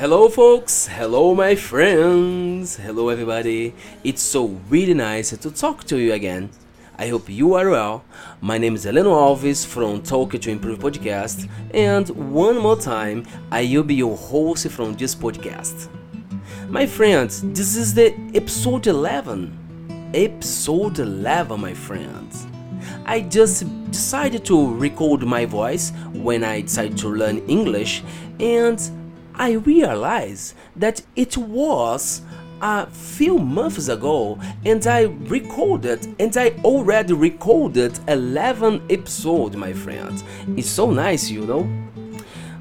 Hello, folks. Hello, my friends. Hello, everybody. It's so really nice to talk to you again. I hope you are well. My name is Heleno Alves from Talk to Improve podcast, and one more time, I will be your host from this podcast. My friends, this is the episode 11. Episode 11, my friends. I just decided to record my voice when I decided to learn English, and I realized that it was a few months ago and I recorded and I already recorded 11 episodes my friends. It's so nice you know.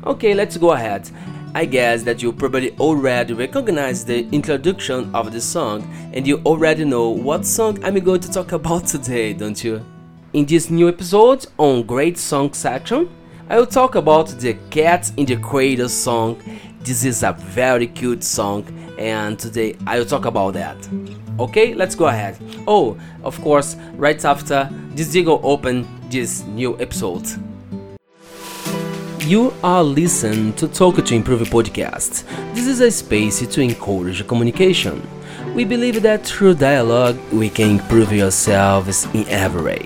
Okay let's go ahead. I guess that you probably already recognize the introduction of the song and you already know what song I'm going to talk about today, don't you? In this new episode on Great Song section, I will talk about the Cat in the Cradle song. This is a very cute song and today I will talk about that. Okay, let's go ahead. Oh, of course, right after this jingle open this new episode. You are listening to Talk to Improve podcast. This is a space to encourage communication. We believe that through dialogue we can improve yourselves in every way.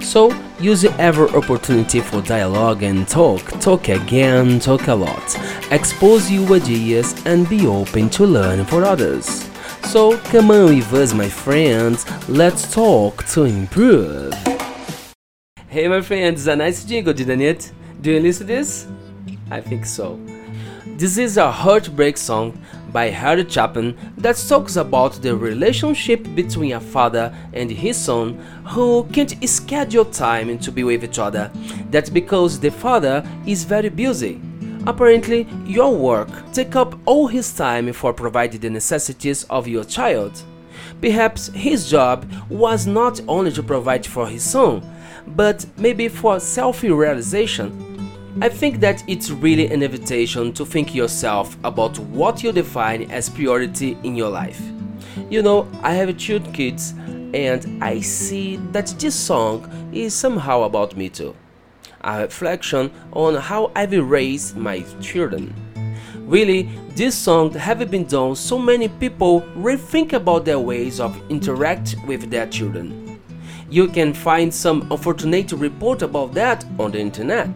So use every opportunity for dialogue and talk. Talk again, talk a lot. Expose your ideas and be open to learn for others. So come on with us, my friends. Let's talk to improve. Hey, my friends, a nice jingle, didn't it? Do you listen to this? I think so. This is a heartbreak song by Harry Chapin that talks about the relationship between a father and his son who can't schedule time to be with each other. That's because the father is very busy. Apparently, your work take up all his time for providing the necessities of your child. Perhaps his job was not only to provide for his son, but maybe for self-realization I think that it's really an invitation to think yourself about what you define as priority in your life. You know, I have two kids and I see that this song is somehow about me too. A reflection on how I've raised my children. Really, this song have been done so many people rethink about their ways of interact with their children. You can find some unfortunate report about that on the internet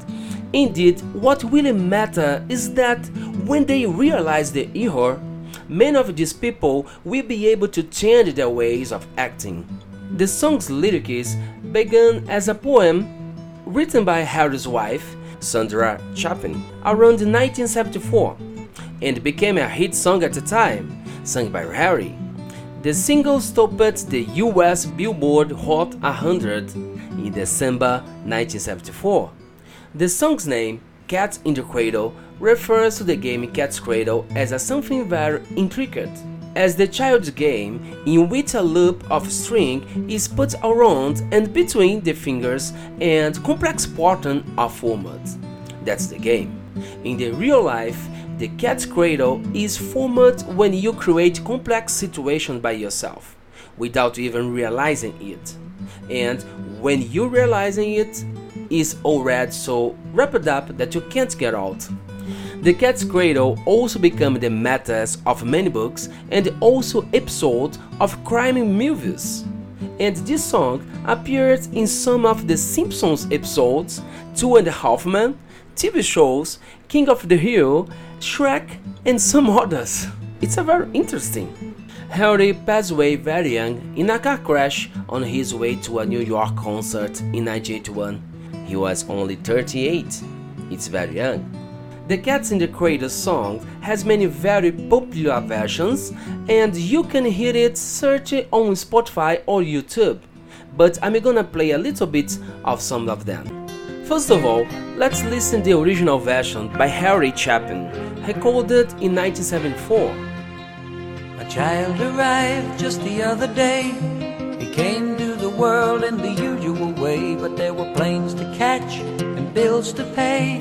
Indeed, what really matters is that when they realize the error, many of these people will be able to change their ways of acting. The song's lyrics began as a poem written by Harry's wife, Sandra Chapin, around 1974 and became a hit song at the time, sung by Harry. The single topped the US Billboard Hot 100 in December 1974. The song's name, Cats in the Cradle, refers to the game Cat's Cradle as a something very intricate, as the child's game in which a loop of string is put around and between the fingers and complex pattern are formed. That's the game. In the real life, the cat's cradle is formed when you create complex situations by yourself, without even realizing it. And when you realizing it, is already so wrapped up that you can't get out. The Cat's Cradle also became the metas of many books and also episodes of crime movies. And this song appeared in some of the Simpsons episodes, Two and a Half Men, TV shows, King of the Hill, Shrek, and some others. It's a very interesting. Harry passed away very young in a car crash on his way to a New York concert in 1981. He was only 38. It's very young. The Cats in the Cradle song has many very popular versions and you can hear it search on Spotify or YouTube, but I'm gonna play a little bit of some of them. First of all, let's listen the original version by Harry Chapin, recorded in 1974. A child arrived just the other day. He came to the world in the way, but there were planes to catch and bills to pay.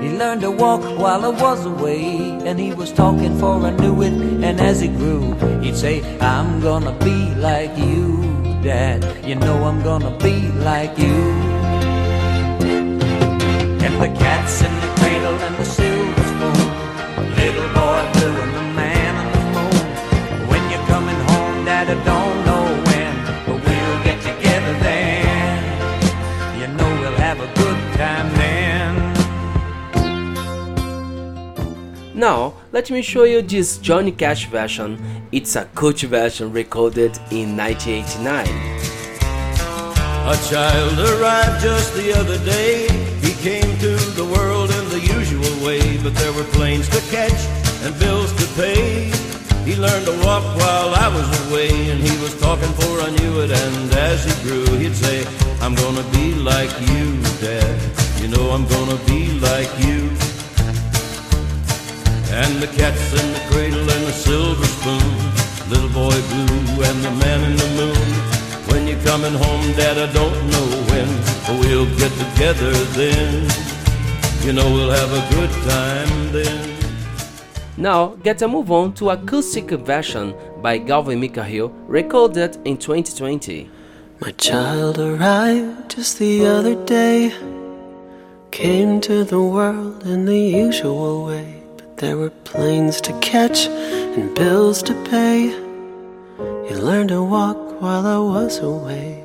He learned to walk while I was away, and he was talking for I knew it. And as he grew, he'd say, I'm gonna be like you, Dad. You know I'm gonna be like you. And the cat's in the cradle Now, let me show you this Johnny Cash version. It's a cult version recorded in 1989. A child arrived just the other day. He came to the world in the usual way, but there were planes to catch and bills to pay. He learned to walk while I was away, and he was talking for I knew it. And as he grew, he'd say, I'm gonna be like you, Dad. You know I'm gonna be like you. And the cat's in the cradle and the silver spoon, little boy blue and the man in the moon. When you're coming home, Dad, I don't know when, but we'll get together then. You know we'll have a good time then. Now, get a move on to acoustic version by Gavin Mikhail, recorded in 2020. My child arrived just the other day. Came to the world in the usual way, but there were planes to catch and bills to pay. He learned to walk while I was away.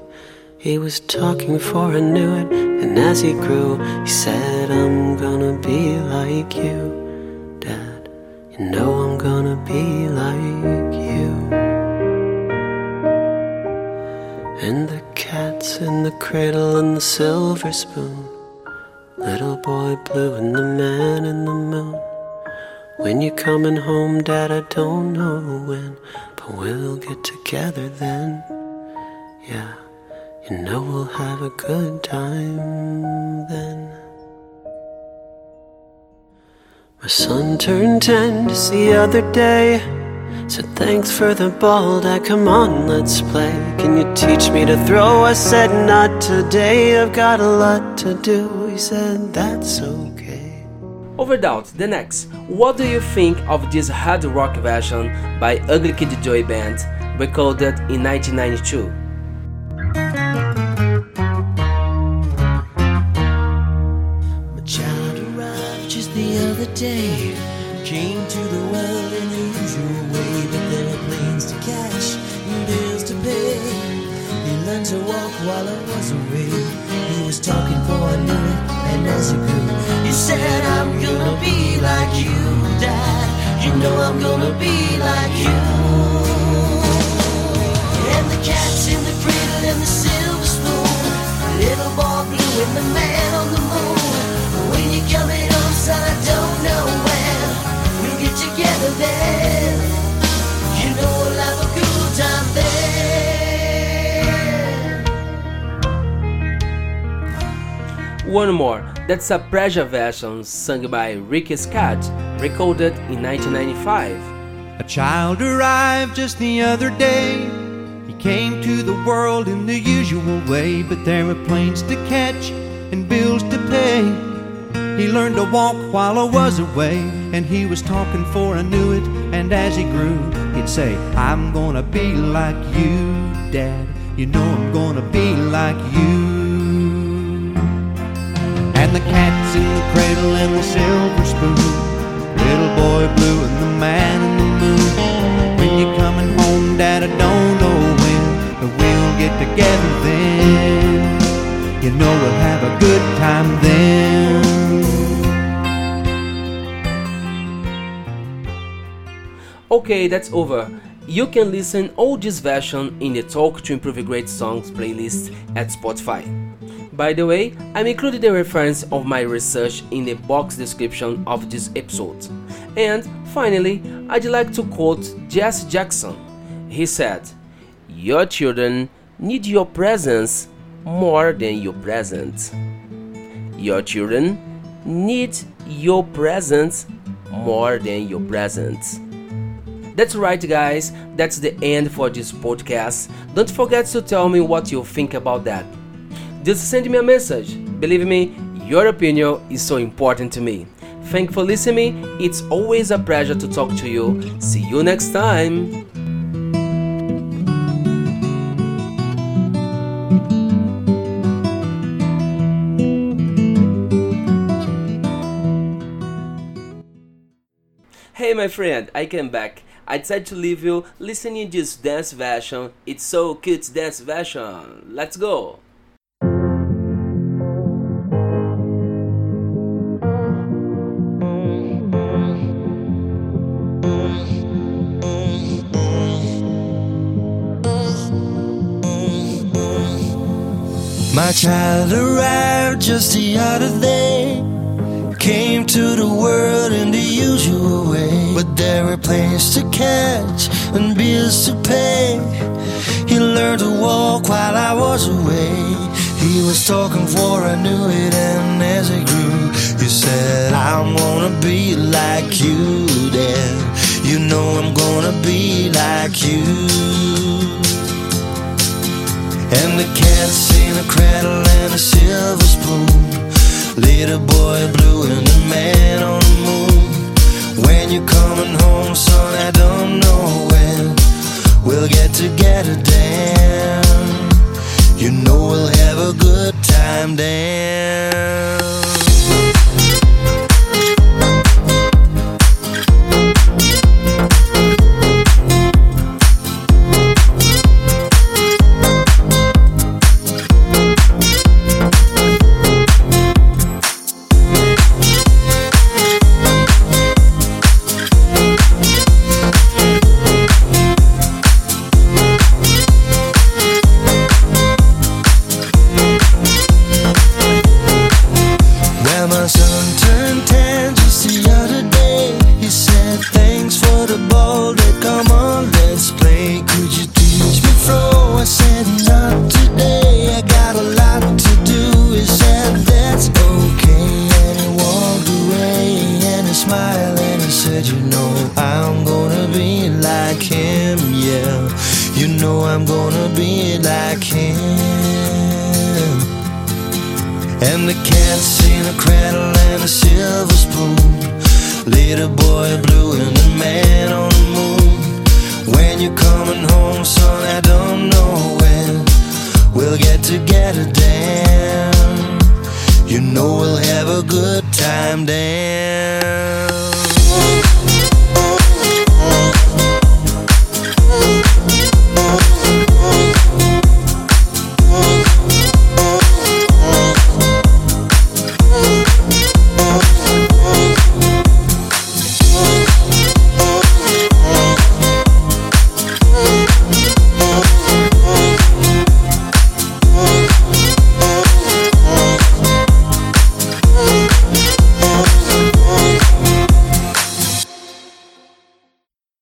He was talking for I knew it, and as he grew, he said, I'm gonna be like you, Dad. You know I'm gonna be like you. And the cat's in the cradle and the silver spoon. Little boy blue and the man in the moon. When you're coming home, Dad, I don't know when, but we'll get together then. Yeah, you know we'll have a good time then. My son turned ten just the other day. Said thanks for the ball, Dad. Come on, let's play. Can you teach me to throw? I said not today. I've got a lot to do. He said that's okay. Overdoubt, the next. What do you think of this hard rock version by Ugly Kid Joe Band, recorded in 1992? My child arrived just the other day. Came to the world in the usual way, but there were planes to catch and bills to pay. He learned to walk while I was away. Talking for knew it, and as he grew, you said, I'm gonna be like you, Dad. You know I'm gonna be like you. And the cat's in the cradle and the silver spoon. Little boy blue and the man on the moon. When you're coming home, oh, son, I don't know when. We'll get together then. You know we'll have a good time then. One more, that's a Pressure version sung by Ricky Skaggs, recorded in 1995. A child arrived just the other day. He came to the world in the usual way, but there were planes to catch and bills to pay. He learned to walk while I was away, and he was talking for I knew it. And as he grew, he'd say, I'm gonna be like you, Dad. You know I'm gonna be like you. And the cat's in the cradle and the silver spoon. Little boy blue and the man in the moon. When you're coming home, Dad, I don't know when, but we'll get together then. You know we'll have a good time then. Okay, that's over. You can listen all this version in the Talk to Improve Great Songs playlist at Spotify. By the way, I'm including the reference of my research in the box description of this episode. And finally, I'd like to quote Jesse Jackson. He said, Your children need your presence more than your present. Your children need your presence more than your present. That's right, guys. That's the end for this podcast. Don't forget to tell me what you think about that. Just send me a message. Believe me, your opinion is so important to me. Thank you for listening. It's always a pleasure to talk to you. See you next time. Hey, my friend, I came back. I decided to leave you listening to this dance version. It's so cute dance version. Let's go! My child arrived just the other day. Came to the world in the usual way. But there were planes to catch and bills to pay. He learned to walk while I was away. He was talking for I knew it, and as it grew, he said, I'm gonna be like you, Dad. You know I'm gonna be like you. And the cat's in a cradle and a silver spoon. Little boy blue and the man on spoon. Little boy blue and the man on the moon. When you're coming home, son, I don't know when we'll get together, Dan. You know we'll have a good time, Dan.